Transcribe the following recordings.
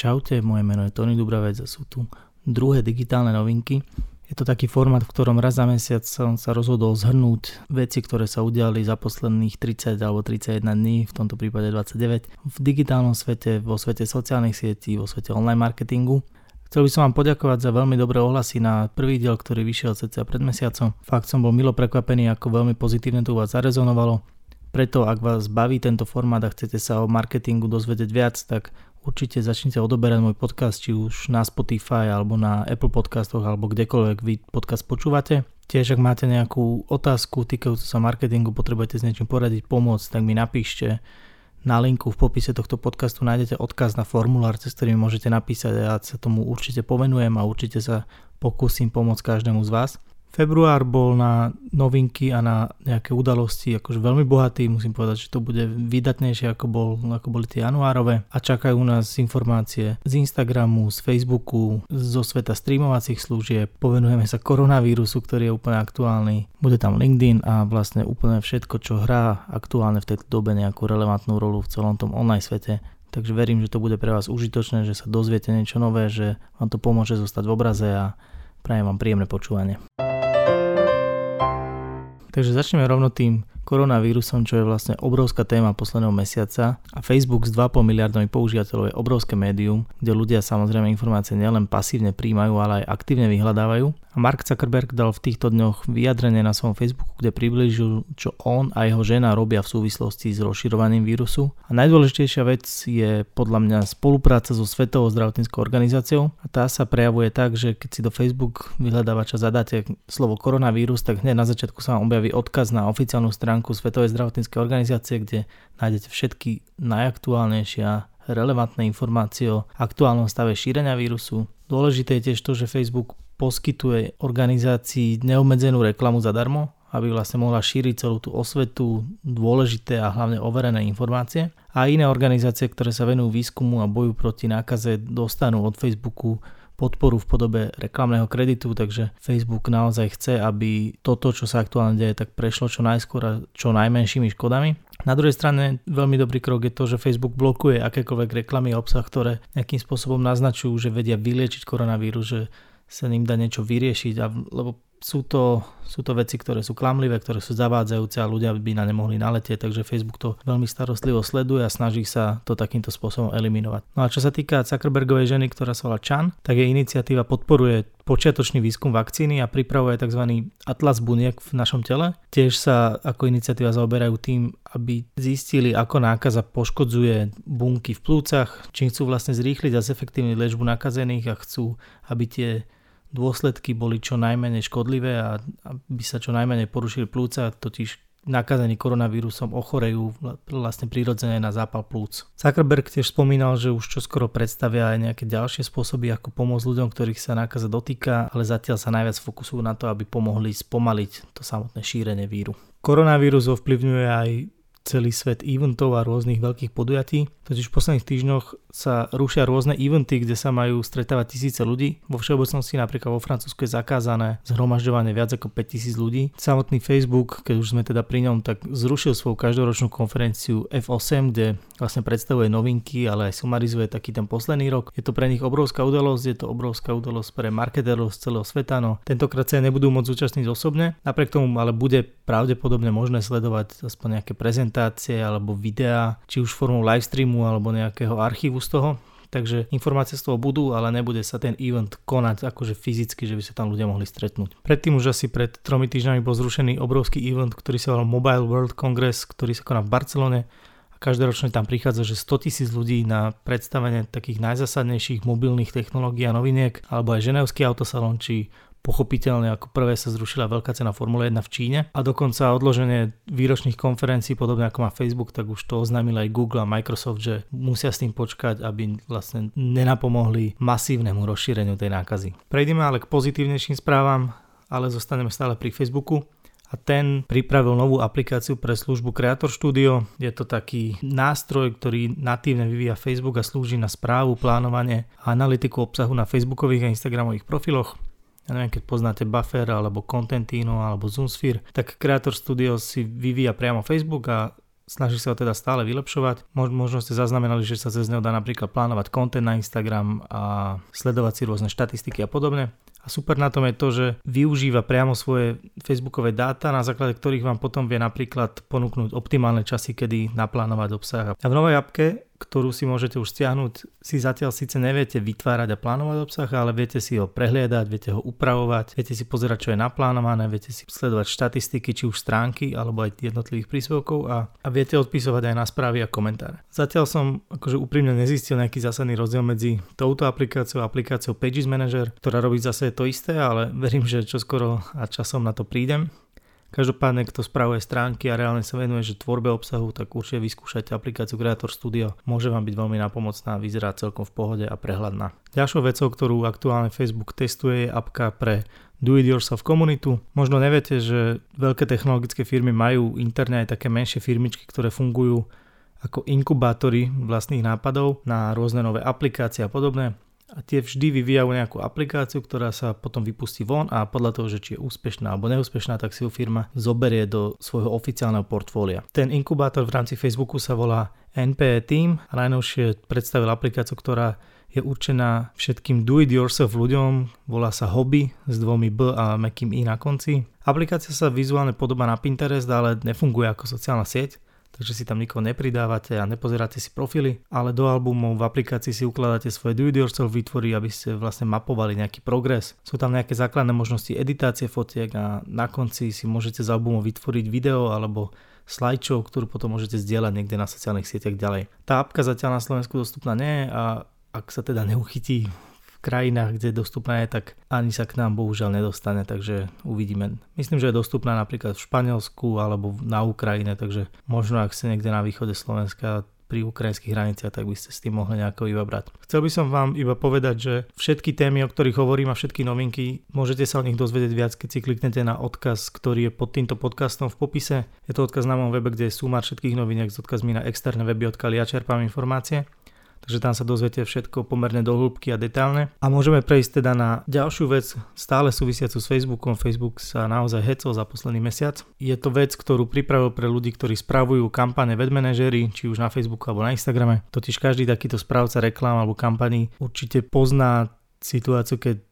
Čaute, moje meno je Tony Dubravec a sú tu druhé digitálne novinky. Je to taký formát, v ktorom raz za mesiac som sa rozhodol zhrnúť veci, ktoré sa udiali za posledných 30 alebo 31 dní, v tomto prípade 29, v digitálnom svete, vo svete sociálnych sietí, vo svete online marketingu. Chcel by som vám poďakovať za veľmi dobré ohlasy na prvý diel, ktorý vyšiel cca pred mesiacom. Fakt som bol milo prekvapený, ako veľmi pozitívne to u vás zarezonovalo. Preto ak vás baví tento formát a chcete sa o marketingu dozvedieť viac, tak určite začnite odoberať môj podcast, či už na Spotify alebo na Apple podcastoch alebo kdekoľvek vy podcast počúvate. Tiež ak máte nejakú otázku týkajúcu sa marketingu, potrebujete s niečím poradiť, pomôcť, tak mi napíšte. Na linku v popise tohto podcastu nájdete odkaz na formulár, cez ktorý môžete napísať a ja sa tomu určite povenujem a určite sa pokúsim pomôcť každému z vás. Február bol na novinky a na nejaké udalosti akože veľmi bohatý, musím povedať, že to bude vydatnejšie ako, bol, ako boli tie januárové. A čakajú nás informácie z Instagramu, z Facebooku, zo sveta streamovacích služieb, povenujeme sa koronavírusu, ktorý je úplne aktuálny, bude tam LinkedIn a vlastne úplne všetko, čo hrá aktuálne v tejto dobe nejakú relevantnú rolu v celom tom online svete, Takže verím, že to bude pre vás užitočné, že sa dozviete niečo nové, že vám to pomôže zostať v obraze a prajem vám príjemné počúvanie. Takže začneme rovno tým koronavírusom, čo je vlastne obrovská téma posledného mesiaca a Facebook s 2,5 miliardami používateľov je obrovské médium, kde ľudia samozrejme informácie nielen pasívne príjmajú, ale aj aktívne vyhľadávajú. A Mark Zuckerberg dal v týchto dňoch vyjadrenie na svojom Facebooku, kde priblížil, čo on a jeho žena robia v súvislosti s rozširovaním vírusu. A najdôležitejšia vec je podľa mňa spolupráca so Svetovou zdravotníckou organizáciou a tá sa prejavuje tak, že keď si do Facebook vyhľadávača zadáte slovo koronavírus, tak hneď na začiatku sa vám objaví odkaz na oficiálnu stránku stránku Svetovej zdravotníckej organizácie, kde nájdete všetky najaktuálnejšie a relevantné informácie o aktuálnom stave šírenia vírusu. Dôležité je tiež to, že Facebook poskytuje organizácii neobmedzenú reklamu zadarmo, aby vlastne mohla šíriť celú tú osvetu, dôležité a hlavne overené informácie. A iné organizácie, ktoré sa venujú výskumu a boju proti nákaze, dostanú od Facebooku podporu v podobe reklamného kreditu, takže Facebook naozaj chce, aby toto, čo sa aktuálne deje, tak prešlo čo najskôr a čo najmenšími škodami. Na druhej strane veľmi dobrý krok je to, že Facebook blokuje akékoľvek reklamy a obsah, ktoré nejakým spôsobom naznačujú, že vedia vyliečiť koronavírus, že sa ním dá niečo vyriešiť, a, lebo sú to, sú to veci, ktoré sú klamlivé, ktoré sú zavádzajúce a ľudia by na ne mohli naletieť, takže Facebook to veľmi starostlivo sleduje a snaží sa to takýmto spôsobom eliminovať. No a čo sa týka Zuckerbergovej ženy, ktorá sa volá Chan, tak jej iniciatíva podporuje počiatočný výskum vakcíny a pripravuje tzv. atlas buniek v našom tele. Tiež sa ako iniciatíva zaoberajú tým, aby zistili, ako nákaza poškodzuje bunky v plúcach, čím chcú vlastne zrýchliť a zefektívniť liečbu nakazených a chcú, aby tie dôsledky boli čo najmenej škodlivé a aby sa čo najmenej porušili plúca, totiž nakazení koronavírusom ochorejú vlastne prirodzene na zápal plúc. Zuckerberg tiež spomínal, že už čoskoro predstavia aj nejaké ďalšie spôsoby, ako pomôcť ľuďom, ktorých sa nákaza dotýka, ale zatiaľ sa najviac fokusujú na to, aby pomohli spomaliť to samotné šírenie víru. Koronavírus ovplyvňuje aj celý svet eventov a rôznych veľkých podujatí. Totiž v posledných týždňoch sa rušia rôzne eventy, kde sa majú stretávať tisíce ľudí. Vo všeobecnosti napríklad vo Francúzsku je zakázané zhromažďovanie viac ako 5000 ľudí. Samotný Facebook, keď už sme teda pri ňom, tak zrušil svoju každoročnú konferenciu F8, kde vlastne predstavuje novinky, ale aj sumarizuje taký ten posledný rok. Je to pre nich obrovská udalosť, je to obrovská udalosť pre marketerov z celého sveta, no tentokrát sa nebudú môcť zúčastniť osobne. Napriek tomu ale bude pravdepodobne možné sledovať aspoň nejaké prezentácie alebo videá, či už formou live streamu alebo nejakého archívu z toho. Takže informácie z toho budú, ale nebude sa ten event konať akože fyzicky, že by sa tam ľudia mohli stretnúť. Predtým už asi pred tromi týždňami bol zrušený obrovský event, ktorý sa volal Mobile World Congress, ktorý sa koná v Barcelone a každoročne tam prichádza, že 100 tisíc ľudí na predstavenie takých najzásadnejších mobilných technológií a noviniek, alebo aj ženevský autosalon, či Pochopiteľne ako prvé sa zrušila veľká cena Formule 1 v Číne a dokonca odloženie výročných konferencií, podobne ako má Facebook, tak už to oznámil aj Google a Microsoft, že musia s tým počkať, aby vlastne nenapomohli masívnemu rozšíreniu tej nákazy. Prejdeme ale k pozitívnejším správam, ale zostaneme stále pri Facebooku a ten pripravil novú aplikáciu pre službu Creator Studio. Je to taký nástroj, ktorý natívne vyvíja Facebook a slúži na správu, plánovanie a analytiku obsahu na Facebookových a Instagramových profiloch ja neviem, keď poznáte Buffer alebo Contentino alebo Zoomsphere, tak Creator Studio si vyvíja priamo Facebook a snaží sa ho teda stále vylepšovať. Možno ste zaznamenali, že sa cez neho dá napríklad plánovať content na Instagram a sledovať si rôzne štatistiky a podobne. A super na tom je to, že využíva priamo svoje facebookové dáta, na základe ktorých vám potom vie napríklad ponúknuť optimálne časy, kedy naplánovať obsah. A v novej appke ktorú si môžete už stiahnuť, si zatiaľ síce neviete vytvárať a plánovať obsah, ale viete si ho prehliadať, viete ho upravovať, viete si pozerať, čo je naplánované, viete si sledovať štatistiky, či už stránky, alebo aj jednotlivých príspevkov a, a viete odpisovať aj na správy a komentáre. Zatiaľ som akože úprimne nezistil nejaký zásadný rozdiel medzi touto aplikáciou a aplikáciou Pages Manager, ktorá robí zase to isté, ale verím, že čoskoro a časom na to prídem. Každopádne, kto spravuje stránky a reálne sa venuje, že tvorbe obsahu, tak určite vyskúšajte aplikáciu Creator Studio. Môže vám byť veľmi napomocná, vyzerá celkom v pohode a prehľadná. Ďalšou vecou, ktorú aktuálne Facebook testuje, je apka pre do-it-yourself komunitu. Možno neviete, že veľké technologické firmy majú interne aj také menšie firmičky, ktoré fungujú ako inkubátory vlastných nápadov na rôzne nové aplikácie a podobné a tie vždy vyvíjajú nejakú aplikáciu, ktorá sa potom vypustí von a podľa toho, že či je úspešná alebo neúspešná, tak si ju firma zoberie do svojho oficiálneho portfólia. Ten inkubátor v rámci Facebooku sa volá NPE Team a najnovšie predstavil aplikáciu, ktorá je určená všetkým do-it-yourself ľuďom, volá sa Hobby s dvomi B a mekým I na konci. Aplikácia sa vizuálne podobá na Pinterest, ale nefunguje ako sociálna sieť takže si tam nikoho nepridávate a nepozeráte si profily, ale do albumov v aplikácii si ukladáte svoje do it yourself vytvory, aby ste vlastne mapovali nejaký progres. Sú tam nejaké základné možnosti editácie fotiek a na konci si môžete z albumov vytvoriť video alebo slideshow, ktorú potom môžete zdieľať niekde na sociálnych sieťach ďalej. Tá apka zatiaľ na Slovensku dostupná nie a ak sa teda neuchytí krajinách, kde dostupná je, tak ani sa k nám bohužiaľ nedostane, takže uvidíme. Myslím, že je dostupná napríklad v Španielsku alebo na Ukrajine, takže možno ak ste niekde na východe Slovenska pri ukrajinských hraniciach, tak by ste s tým mohli nejako vybrať. Chcel by som vám iba povedať, že všetky témy, o ktorých hovorím a všetky novinky, môžete sa o nich dozvedieť viac, keď si kliknete na odkaz, ktorý je pod týmto podcastom v popise. Je to odkaz na mojom webe, kde je sumár všetkých noviniek s odkazmi na externé weby, odkiaľ ja čerpám informácie takže tam sa dozviete všetko pomerne do hĺbky a detálne. A môžeme prejsť teda na ďalšiu vec, stále súvisiacu s Facebookom. Facebook sa naozaj hecol za posledný mesiac. Je to vec, ktorú pripravil pre ľudí, ktorí spravujú kampane web manažery, či už na Facebooku alebo na Instagrame. Totiž každý takýto správca reklám alebo kampaní určite pozná situáciu, keď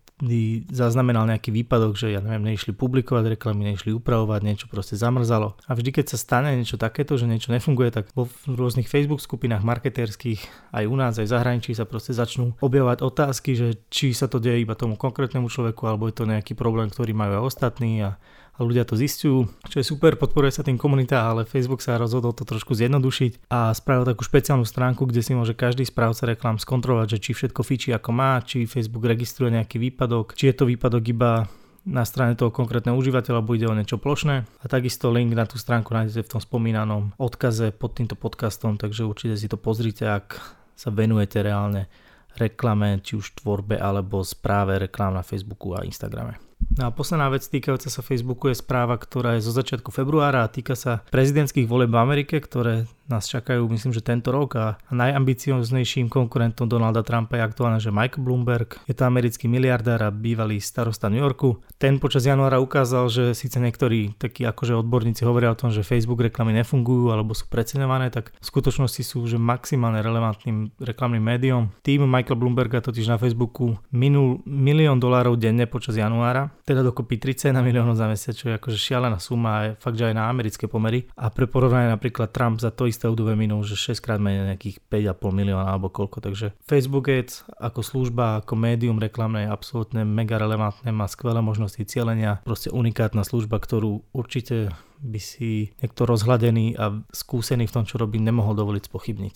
zaznamenal nejaký výpadok, že ja neviem, neišli publikovať reklamy, neišli upravovať, niečo proste zamrzalo. A vždy, keď sa stane niečo takéto, že niečo nefunguje, tak vo rôznych Facebook skupinách marketérských aj u nás, aj v zahraničí sa proste začnú objavovať otázky, že či sa to deje iba tomu konkrétnemu človeku, alebo je to nejaký problém, ktorý majú aj ostatní a a ľudia to zistujú, čo je super, podporuje sa tým komunita, ale Facebook sa rozhodol to trošku zjednodušiť a spravil takú špeciálnu stránku, kde si môže každý správca reklám skontrolovať, že či všetko fičí ako má, či Facebook registruje nejaký výpadok, či je to výpadok iba na strane toho konkrétneho užívateľa, ide o niečo plošné. A takisto link na tú stránku nájdete v tom spomínanom odkaze pod týmto podcastom, takže určite si to pozrite, ak sa venujete reálne reklame, či už tvorbe alebo správe reklám na Facebooku a Instagrame. No a posledná vec týkajúca sa Facebooku je správa, ktorá je zo začiatku februára a týka sa prezidentských volieb v Amerike, ktoré nás čakajú, myslím, že tento rok a najambicioznejším konkurentom Donalda Trumpa je aktuálne, že Mike Bloomberg je to americký miliardár a bývalý starosta New Yorku. Ten počas januára ukázal, že síce niektorí takí akože odborníci hovoria o tom, že Facebook reklamy nefungujú alebo sú preceňované, tak v skutočnosti sú že maximálne relevantným reklamným médium. Tým Michael Bloomberga totiž na Facebooku minul milión dolárov denne počas januára, teda dokopy 31 miliónov za mesiac, čo je akože šialená suma je fakt, že aj na americké pomery. A pre porovnanie napríklad Trump za to isté obdobie minul, že 6 krát menej nejakých 5,5 milióna alebo koľko. Takže Facebook Ads ako služba, ako médium reklamné je absolútne mega relevantné, má skvelé možnosti cieľenia, proste unikátna služba, ktorú určite by si niekto rozhľadený a skúsený v tom, čo robí, nemohol dovoliť spochybniť.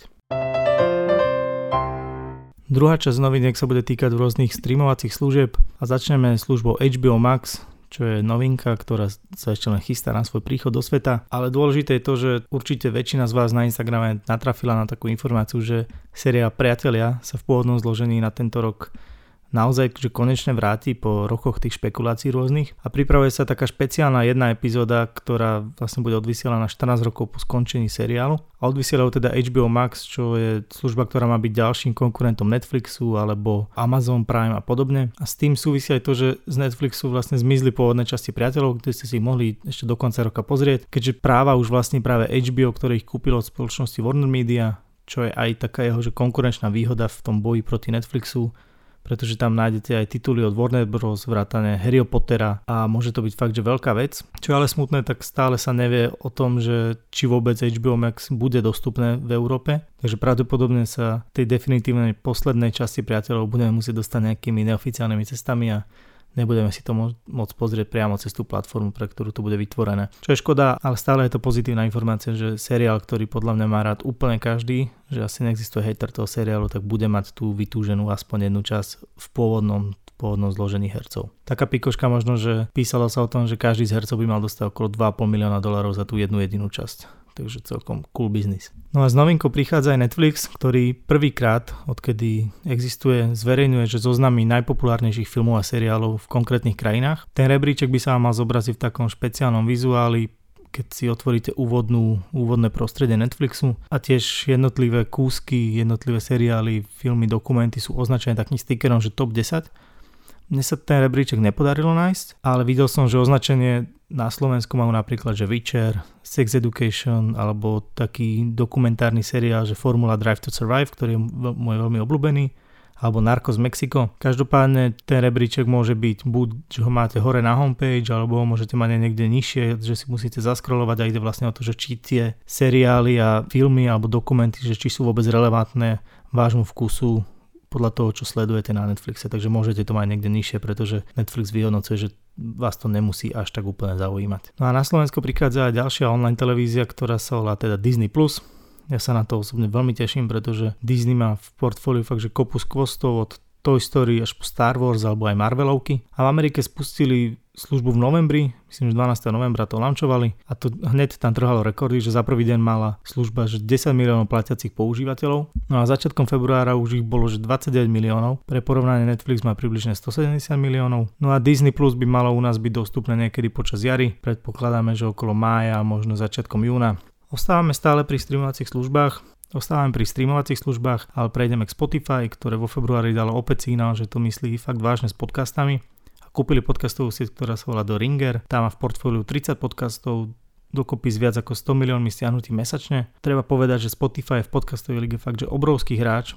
Druhá časť noviniek sa bude týkať rôznych streamovacích služieb a začneme službou HBO Max, čo je novinka, ktorá sa ešte len chystá na svoj príchod do sveta. Ale dôležité je to, že určite väčšina z vás na Instagrame natrafila na takú informáciu, že séria Priatelia sa v pôvodnom zložení na tento rok naozaj že konečne vráti po rokoch tých špekulácií rôznych. A pripravuje sa taká špeciálna jedna epizóda, ktorá vlastne bude odvysielaná 14 rokov po skončení seriálu. A odvysielajú teda HBO Max, čo je služba, ktorá má byť ďalším konkurentom Netflixu alebo Amazon Prime a podobne. A s tým súvisí aj to, že z Netflixu vlastne zmizli pôvodné časti priateľov, kde ste si mohli ešte do konca roka pozrieť, keďže práva už vlastne práve HBO, ktorý ich kúpil od spoločnosti Warner Media, čo je aj taká jeho že konkurenčná výhoda v tom boji proti Netflixu, pretože tam nájdete aj tituly od Warner Bros. vrátane Harry Pottera a môže to byť fakt, že veľká vec. Čo je ale smutné, tak stále sa nevie o tom, že či vôbec HBO Max bude dostupné v Európe, takže pravdepodobne sa tej definitívnej poslednej časti priateľov budeme musieť dostať nejakými neoficiálnymi cestami a nebudeme si to môcť pozrieť priamo cez tú platformu, pre ktorú to bude vytvorené. Čo je škoda, ale stále je to pozitívna informácia, že seriál, ktorý podľa mňa má rád úplne každý, že asi neexistuje hater toho seriálu, tak bude mať tú vytúženú aspoň jednu časť v pôvodnom pôvodnom zložení hercov. Taká pikoška možno, že písalo sa o tom, že každý z hercov by mal dostať okolo 2,5 milióna dolarov za tú jednu jedinú časť takže celkom cool biznis. No a s novinkou prichádza aj Netflix, ktorý prvýkrát, odkedy existuje, zverejňuje, že zoznamy najpopulárnejších filmov a seriálov v konkrétnych krajinách. Ten rebríček by sa mal zobraziť v takom špeciálnom vizuáli, keď si otvoríte úvodnú, úvodné prostredie Netflixu a tiež jednotlivé kúsky, jednotlivé seriály, filmy, dokumenty sú označené takým stickerom, že top 10 mne sa ten rebríček nepodarilo nájsť, ale videl som, že označenie na Slovensku majú napríklad, že Witcher, Sex Education alebo taký dokumentárny seriál, že Formula Drive to Survive, ktorý je môj veľmi obľúbený alebo Narcos Mexico. Každopádne ten rebríček môže byť buď, že ho máte hore na homepage, alebo ho môžete mať niekde nižšie, že si musíte zaskrolovať a ide vlastne o to, že či tie seriály a filmy alebo dokumenty, že či sú vôbec relevantné vášmu vkusu podľa toho, čo sledujete na Netflixe, takže môžete to mať niekde nižšie, pretože Netflix vyhodnocuje, že vás to nemusí až tak úplne zaujímať. No a na Slovensku prichádza aj ďalšia online televízia, ktorá sa volá teda Disney+. Ja sa na to osobne veľmi teším, pretože Disney má v portfóliu fakt, že kopu skvostov od Toy Story až po Star Wars alebo aj Marvelovky. A v Amerike spustili službu v novembri, myslím, že 12. novembra to launchovali a to hneď tam trhalo rekordy, že za prvý deň mala služba že 10 miliónov platiacich používateľov. No a začiatkom februára už ich bolo že 29 miliónov. Pre porovnanie Netflix má približne 170 miliónov. No a Disney Plus by malo u nás byť dostupné niekedy počas jary. Predpokladáme, že okolo mája, možno začiatkom júna. Ostávame stále pri streamovacích službách. Ostávame pri streamovacích službách, ale prejdeme k Spotify, ktoré vo februári dalo opäť signál, že to myslí fakt vážne s podcastami. Kúpili podcastovú sieť, ktorá sa volá do Ringer. Tá má v portfóliu 30 podcastov, dokopy s viac ako 100 miliónmi stiahnutí mesačne. Treba povedať, že Spotify je v podcastovej lige fakt, že obrovský hráč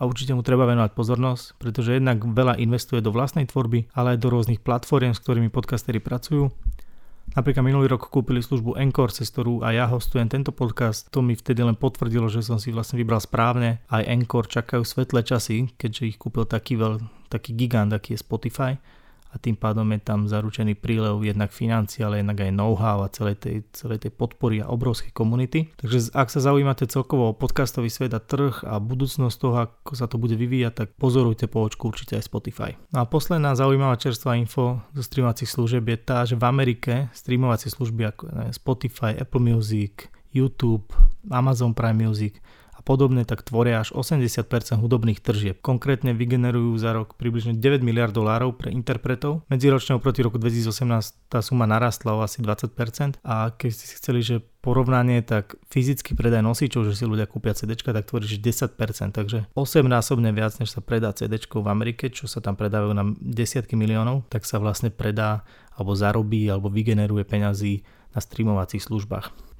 a určite mu treba venovať pozornosť, pretože jednak veľa investuje do vlastnej tvorby, ale aj do rôznych platform, s ktorými podcastery pracujú Napríklad minulý rok kúpili službu Encore, cez ktorú aj ja hostujem tento podcast. To mi vtedy len potvrdilo, že som si vlastne vybral správne. Aj Encore čakajú svetlé časy, keďže ich kúpil taký, veľ, taký gigant, aký je Spotify a tým pádom je tam zaručený prílev jednak financií, ale jednak aj know-how a celej tej, celej tej podpory a obrovskej komunity. Takže ak sa zaujímate celkovo o podcastový svet a trh a budúcnosť toho, ako sa to bude vyvíjať, tak pozorujte po očku určite aj Spotify. No a posledná zaujímavá čerstvá info zo streamovacích služieb je tá, že v Amerike streamovacie služby ako Spotify, Apple Music, YouTube, Amazon Prime Music podobne, tak tvoria až 80% hudobných tržieb. Konkrétne vygenerujú za rok približne 9 miliard dolárov pre interpretov. Medziročne oproti roku 2018 tá suma narastla o asi 20% a keď ste si chceli, že porovnanie, tak fyzický predaj nosičov, že si ľudia kúpia CD, tak tvorí 10%, takže 8 násobne viac, než sa predá CD v Amerike, čo sa tam predávajú na desiatky miliónov, tak sa vlastne predá alebo zarobí alebo vygeneruje peňazí na streamovacích službách.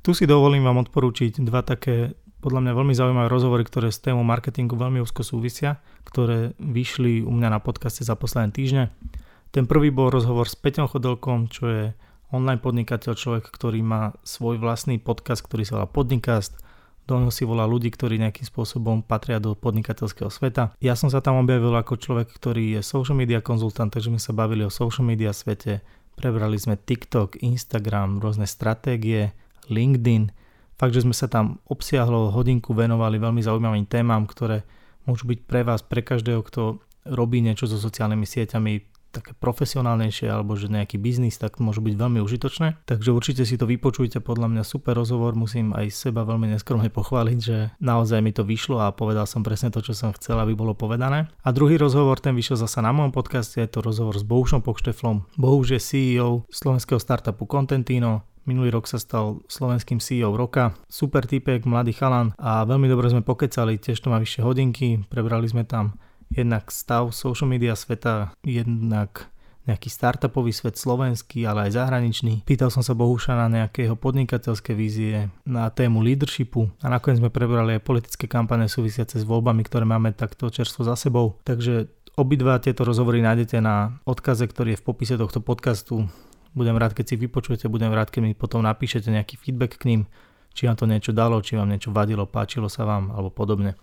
Tu si dovolím vám odporúčiť dva také podľa mňa veľmi zaujímavé rozhovory, ktoré s témou marketingu veľmi úzko súvisia, ktoré vyšli u mňa na podcaste za posledné týždne. Ten prvý bol rozhovor s Peťom Chodelkom, čo je online podnikateľ, človek, ktorý má svoj vlastný podcast, ktorý sa volá Podnikast. Do neho si volá ľudí, ktorí nejakým spôsobom patria do podnikateľského sveta. Ja som sa tam objavil ako človek, ktorý je social media konzultant, takže sme sa bavili o social media svete. Prebrali sme TikTok, Instagram, rôzne stratégie, LinkedIn. Fakt, že sme sa tam obsiahlo hodinku venovali veľmi zaujímavým témam, ktoré môžu byť pre vás, pre každého, kto robí niečo so sociálnymi sieťami také profesionálnejšie alebo že nejaký biznis, tak môžu byť veľmi užitočné. Takže určite si to vypočujte, podľa mňa super rozhovor, musím aj seba veľmi neskromne pochváliť, že naozaj mi to vyšlo a povedal som presne to, čo som chcel, aby bolo povedané. A druhý rozhovor, ten vyšiel zasa na mojom podcaste, je to rozhovor s Bohušom Pokšteflom. Bohuž je CEO slovenského startupu Contentino, Minulý rok sa stal slovenským CEO roka. Super typek, mladý chalan a veľmi dobre sme pokecali, tiež to má vyššie hodinky, prebrali sme tam jednak stav social media sveta, jednak nejaký startupový svet slovenský, ale aj zahraničný. Pýtal som sa Bohuša na nejaké jeho podnikateľské vízie, na tému leadershipu a nakoniec sme prebrali aj politické kampane súvisiace s voľbami, ktoré máme takto čerstvo za sebou. Takže obidva tieto rozhovory nájdete na odkaze, ktorý je v popise tohto podcastu. Budem rád, keď si vypočujete, budem rád, keď mi potom napíšete nejaký feedback k ním, či vám to niečo dalo, či vám niečo vadilo, páčilo sa vám alebo podobne.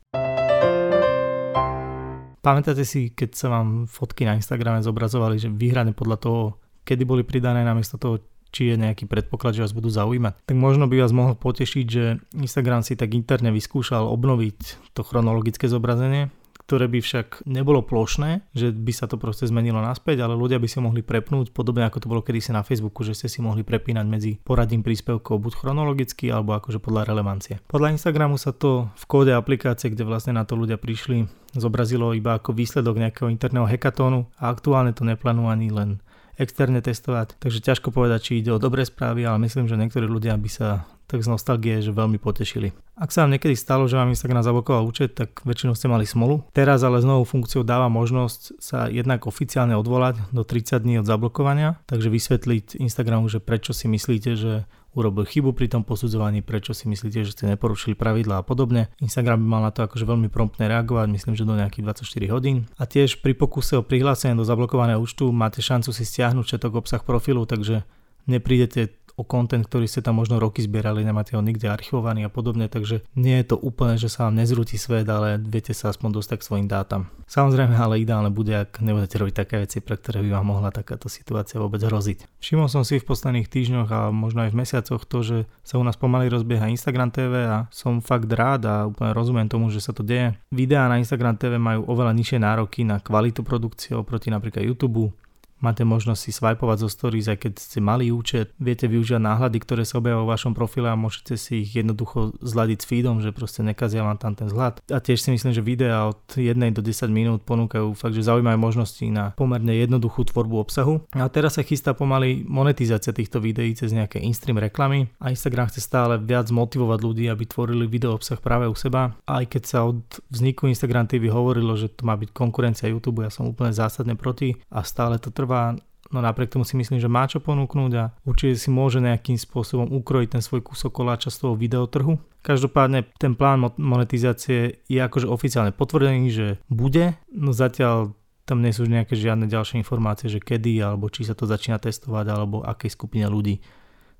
Pamätáte si, keď sa vám fotky na Instagrame zobrazovali, že vyhrané podľa toho, kedy boli pridané namiesto toho, či je nejaký predpoklad, že vás budú zaujímať. Tak možno by vás mohol potešiť, že Instagram si tak interne vyskúšal obnoviť to chronologické zobrazenie, ktoré by však nebolo plošné, že by sa to proste zmenilo naspäť, ale ľudia by si mohli prepnúť, podobne ako to bolo kedysi na Facebooku, že ste si mohli prepínať medzi poradím príspevkov buď chronologicky alebo akože podľa relevancie. Podľa Instagramu sa to v kóde aplikácie, kde vlastne na to ľudia prišli, zobrazilo iba ako výsledok nejakého interného hackathonu a aktuálne to neplánuje ani len externe testovať, takže ťažko povedať, či ide o dobré správy, ale myslím, že niektorí ľudia by sa tak z nostalgie, že veľmi potešili. Ak sa vám niekedy stalo, že vám Instagram zablokoval účet, tak väčšinou ste mali smolu. Teraz ale s novou funkciou dáva možnosť sa jednak oficiálne odvolať do 30 dní od zablokovania, takže vysvetliť Instagramu, že prečo si myslíte, že urobil chybu pri tom posudzovaní, prečo si myslíte, že ste neporušili pravidla a podobne. Instagram by mal na to akože veľmi promptne reagovať, myslím, že do nejakých 24 hodín. A tiež pri pokuse o prihlásenie do zablokovaného účtu máte šancu si stiahnuť všetok obsah profilu, takže neprídete o kontent, ktorý ste tam možno roky zbierali, nemáte ho nikde archivovaný a podobne, takže nie je to úplne, že sa vám nezrúti svet, ale viete sa aspoň dostať k svojim dátam. Samozrejme, ale ideálne bude, ak nebudete robiť také veci, pre ktoré by vám mohla takáto situácia vôbec hroziť. Všimol som si v posledných týždňoch a možno aj v mesiacoch to, že sa u nás pomaly rozbieha Instagram TV a som fakt rád a úplne rozumiem tomu, že sa to deje. Videá na Instagram TV majú oveľa nižšie nároky na kvalitu produkcie oproti napríklad YouTube Máte možnosť si swipovať zo stories, aj keď ste mali účet. Viete využívať náhľady, ktoré sa objavia vo vašom profile a môžete si ich jednoducho zladiť s feedom, že proste nekazia vám tam ten zhľad. A tiež si myslím, že videá od 1 do 10 minút ponúkajú fakt, že zaujímavé možnosti na pomerne jednoduchú tvorbu obsahu. A teraz sa chystá pomaly monetizácia týchto videí cez nejaké in-stream reklamy a Instagram chce stále viac motivovať ľudí, aby tvorili video obsah práve u seba. Aj keď sa od vzniku Instagram TV hovorilo, že to má byť konkurencia YouTube, ja som úplne zásadne proti a stále to trvá trvá, no napriek tomu si myslím, že má čo ponúknuť a určite si môže nejakým spôsobom ukrojiť ten svoj kúsok koláča z toho videotrhu. Každopádne ten plán monetizácie je akože oficiálne potvrdený, že bude, no zatiaľ tam nie sú nejaké žiadne ďalšie informácie, že kedy, alebo či sa to začína testovať, alebo akej skupine ľudí.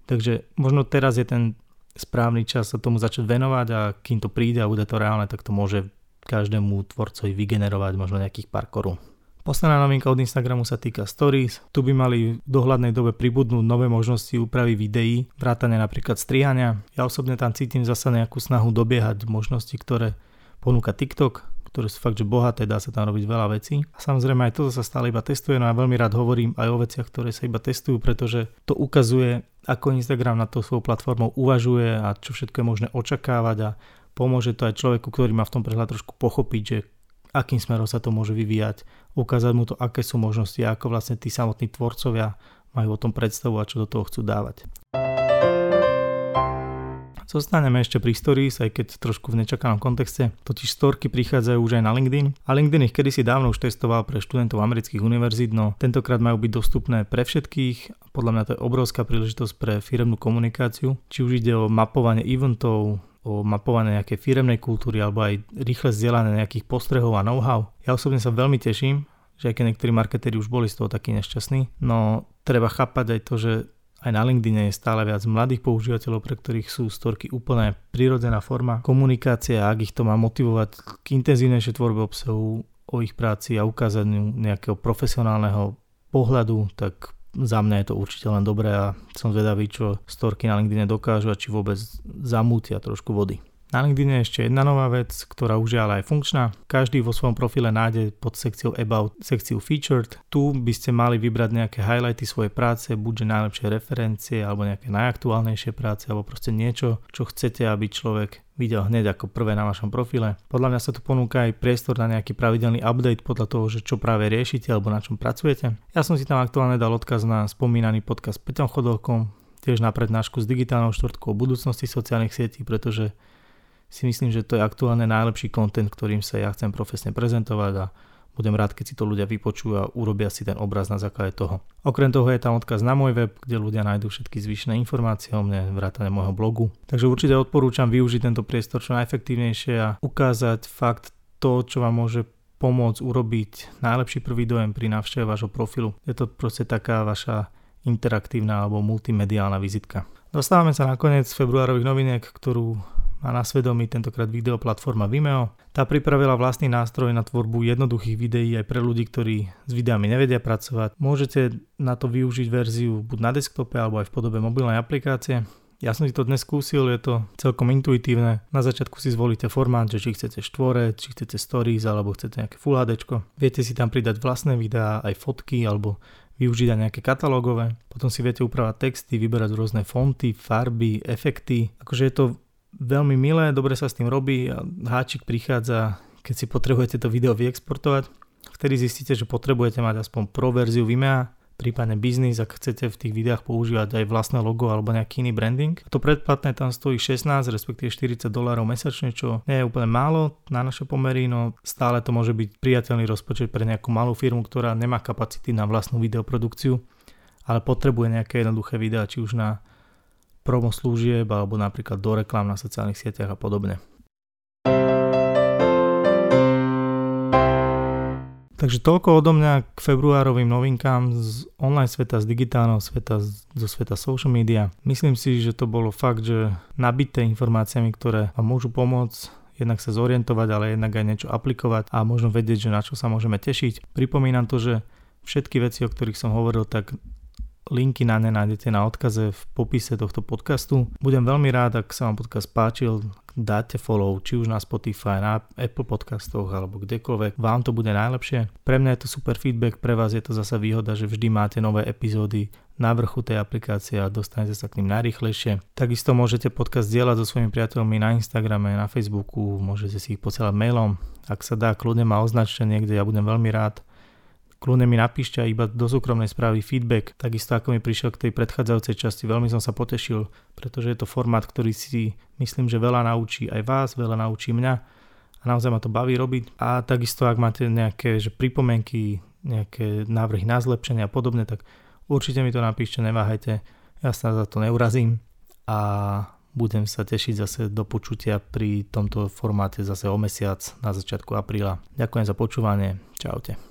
Takže možno teraz je ten správny čas sa tomu začať venovať a kým to príde a bude to reálne, tak to môže každému tvorcovi vygenerovať možno nejakých pár korún. Posledná novinka od Instagramu sa týka Stories. Tu by mali v dohľadnej dobe pribudnúť nové možnosti úpravy videí, vrátane napríklad strihania. Ja osobne tam cítim zasa nejakú snahu dobiehať možnosti, ktoré ponúka TikTok, ktoré sú fakt, že bohaté, dá sa tam robiť veľa vecí. A samozrejme aj toto sa stále iba testuje, no ja veľmi rád hovorím aj o veciach, ktoré sa iba testujú, pretože to ukazuje, ako Instagram na to svojou platformou uvažuje a čo všetko je možné očakávať a pomôže to aj človeku, ktorý má v tom prehľad trošku pochopiť, že akým smerom sa to môže vyvíjať, ukázať mu to, aké sú možnosti a ako vlastne tí samotní tvorcovia majú o tom predstavu a čo do toho chcú dávať. Zostaneme ešte pri stories, aj keď trošku v nečakanom kontexte, totiž storky prichádzajú už aj na LinkedIn a LinkedIn ich kedysi dávno už testoval pre študentov amerických univerzít, no tentokrát majú byť dostupné pre všetkých. Podľa mňa to je obrovská príležitosť pre firemnú komunikáciu, či už ide o mapovanie eventov, o mapovanie nejakej firemnej kultúry alebo aj rýchle zdieľanie nejakých postrehov a know-how. Ja osobne sa veľmi teším, že aj keď niektorí marketéri už boli z toho takí nešťastní, no treba chápať aj to, že aj na LinkedIn je stále viac mladých používateľov, pre ktorých sú storky úplne prirodzená forma komunikácie a ak ich to má motivovať k intenzívnejšej tvorbe obsahu o ich práci a ukázaniu nejakého profesionálneho pohľadu, tak za mňa je to určite len dobré a som zvedavý, čo storky na LinkedIn dokážu a či vôbec zamútia trošku vody. Na LinkedIn je ešte jedna nová vec, ktorá už je ale aj funkčná. Každý vo svojom profile nájde pod sekciou About sekciu Featured. Tu by ste mali vybrať nejaké highlighty svojej práce, buďže najlepšie referencie alebo nejaké najaktuálnejšie práce alebo proste niečo, čo chcete, aby človek videl hneď ako prvé na vašom profile. Podľa mňa sa tu ponúka aj priestor na nejaký pravidelný update podľa toho, že čo práve riešite alebo na čom pracujete. Ja som si tam aktuálne dal odkaz na spomínaný podcast s Peťom Chodolkom, tiež na prednášku s digitálnou štvrtkou o budúcnosti sociálnych sietí, pretože si myslím, že to je aktuálne najlepší kontent, ktorým sa ja chcem profesne prezentovať a budem rád, keď si to ľudia vypočujú a urobia si ten obraz na základe toho. Okrem toho je tam odkaz na môj web, kde ľudia nájdú všetky zvyšné informácie o mne, vrátane môjho blogu. Takže určite odporúčam využiť tento priestor čo najefektívnejšie a ukázať fakt to, čo vám môže pomôcť urobiť najlepší prvý dojem pri návšteve vášho profilu. Je to proste taká vaša interaktívna alebo multimediálna vizitka. Dostávame sa na koniec februárových noviniek, ktorú má na svedomí tentokrát videoplatforma Vimeo. Tá pripravila vlastný nástroj na tvorbu jednoduchých videí aj pre ľudí, ktorí s videami nevedia pracovať. Môžete na to využiť verziu buď na desktope alebo aj v podobe mobilnej aplikácie. Ja som si to dnes skúsil, je to celkom intuitívne. Na začiatku si zvolíte formát, že či chcete štvore, či chcete stories alebo chcete nejaké Full HD. Viete si tam pridať vlastné videá, aj fotky alebo využiť aj nejaké katalógové. Potom si viete upravať texty, vyberať rôzne fonty, farby, efekty. Akože je to veľmi milé, dobre sa s tým robí a háčik prichádza, keď si potrebujete to video vyexportovať. Vtedy zistíte, že potrebujete mať aspoň pro verziu Vimea, prípadne biznis, ak chcete v tých videách používať aj vlastné logo alebo nejaký iný branding. To predplatné tam stojí 16, respektíve 40 dolárov mesačne, čo nie je úplne málo na naše pomery, no stále to môže byť priateľný rozpočet pre nejakú malú firmu, ktorá nemá kapacity na vlastnú videoprodukciu, ale potrebuje nejaké jednoduché videá, či už na promo služieb alebo napríklad do reklám na sociálnych sieťach a podobne. Takže toľko odo mňa k februárovým novinkám z online sveta, z digitálneho sveta, zo sveta social media. Myslím si, že to bolo fakt, že nabité informáciami, ktoré vám môžu pomôcť jednak sa zorientovať, ale jednak aj niečo aplikovať a možno vedieť, že na čo sa môžeme tešiť. Pripomínam to, že všetky veci, o ktorých som hovoril, tak Linky na ne nájdete na odkaze v popise tohto podcastu. Budem veľmi rád, ak sa vám podcast páčil, dáte follow, či už na Spotify, na Apple podcastoch alebo kdekoľvek. Vám to bude najlepšie. Pre mňa je to super feedback, pre vás je to zasa výhoda, že vždy máte nové epizódy na vrchu tej aplikácie a dostanete sa k ním najrychlejšie. Takisto môžete podcast dielať so svojimi priateľmi na Instagrame, na Facebooku, môžete si ich posielať mailom. Ak sa dá, kľudne ma označte niekde, ja budem veľmi rád kľudne mi napíšte iba do súkromnej správy feedback, takisto ako mi prišiel k tej predchádzajúcej časti, veľmi som sa potešil, pretože je to formát, ktorý si myslím, že veľa naučí aj vás, veľa naučí mňa a naozaj ma to baví robiť. A takisto ak máte nejaké že pripomienky, nejaké návrhy na zlepšenie a podobne, tak určite mi to napíšte, neváhajte, ja sa za to neurazím a budem sa tešiť zase do počutia pri tomto formáte zase o mesiac na začiatku apríla. Ďakujem za počúvanie, čaute.